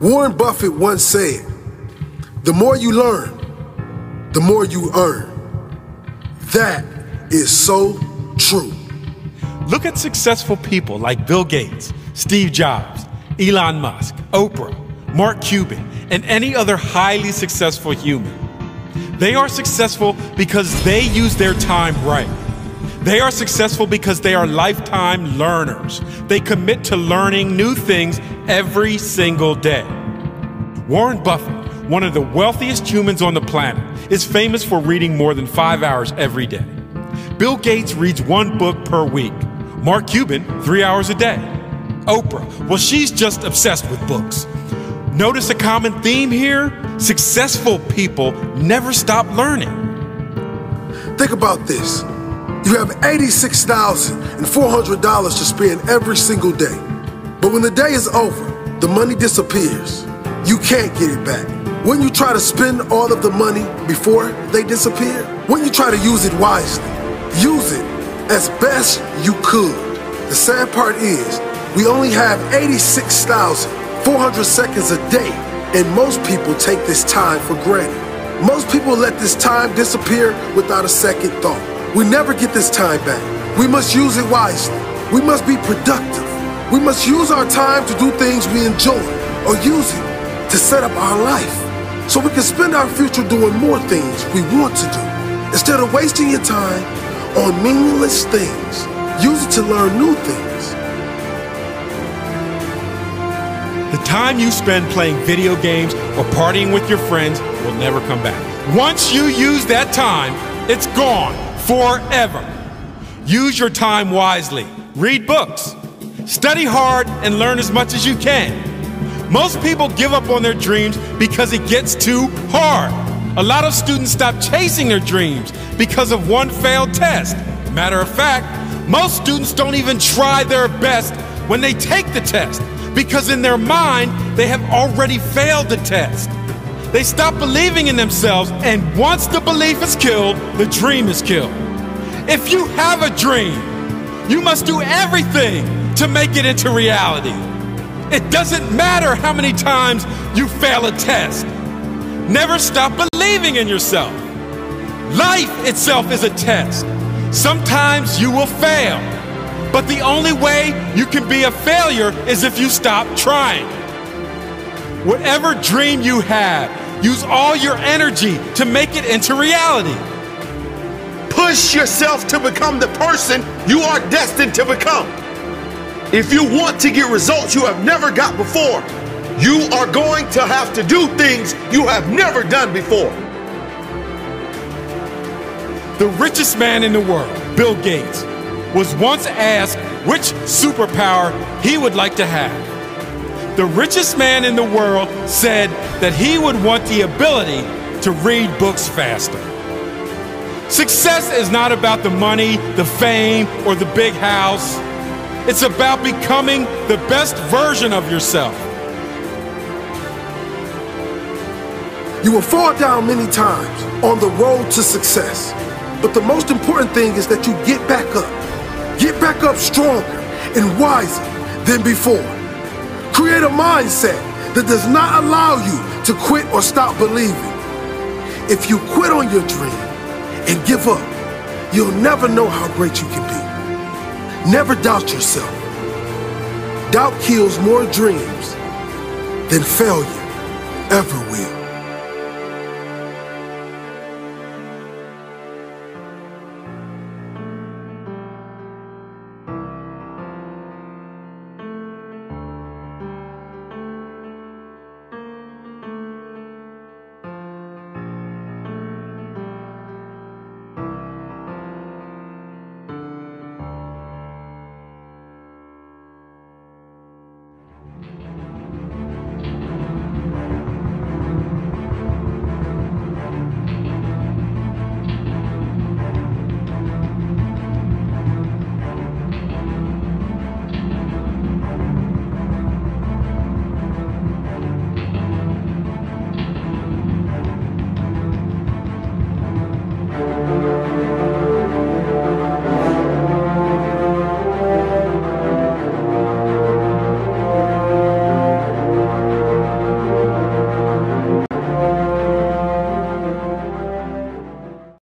Warren Buffett once said, The more you learn, the more you earn. That is so true. Look at successful people like Bill Gates, Steve Jobs, Elon Musk, Oprah, Mark Cuban, and any other highly successful human. They are successful because they use their time right. They are successful because they are lifetime learners. They commit to learning new things every single day. Warren Buffett, one of the wealthiest humans on the planet, is famous for reading more than five hours every day. Bill Gates reads one book per week. Mark Cuban, three hours a day. Oprah, well, she's just obsessed with books. Notice a common theme here? Successful people never stop learning. Think about this. You have $86,400 to spend every single day. But when the day is over, the money disappears. You can't get it back. When you try to spend all of the money before they disappear, when you try to use it wisely, use it as best you could. The sad part is, we only have 86,400 seconds a day, and most people take this time for granted. Most people let this time disappear without a second thought. We never get this time back. We must use it wisely. We must be productive. We must use our time to do things we enjoy or use it to set up our life so we can spend our future doing more things we want to do. Instead of wasting your time on meaningless things, use it to learn new things. The time you spend playing video games or partying with your friends will never come back. Once you use that time, it's gone forever. Use your time wisely. Read books. Study hard and learn as much as you can. Most people give up on their dreams because it gets too hard. A lot of students stop chasing their dreams because of one failed test. Matter of fact, most students don't even try their best when they take the test because in their mind, they have already failed the test. They stop believing in themselves, and once the belief is killed, the dream is killed. If you have a dream, you must do everything to make it into reality. It doesn't matter how many times you fail a test. Never stop believing in yourself. Life itself is a test. Sometimes you will fail, but the only way you can be a failure is if you stop trying. Whatever dream you have, use all your energy to make it into reality. Push yourself to become the person you are destined to become. If you want to get results you have never got before, you are going to have to do things you have never done before. The richest man in the world, Bill Gates, was once asked which superpower he would like to have. The richest man in the world said that he would want the ability to read books faster. Success is not about the money, the fame, or the big house. It's about becoming the best version of yourself. You will fall down many times on the road to success. But the most important thing is that you get back up. Get back up stronger and wiser than before. Create a mindset that does not allow you to quit or stop believing. If you quit on your dream and give up, you'll never know how great you can be. Never doubt yourself. Doubt kills more dreams than failure ever will.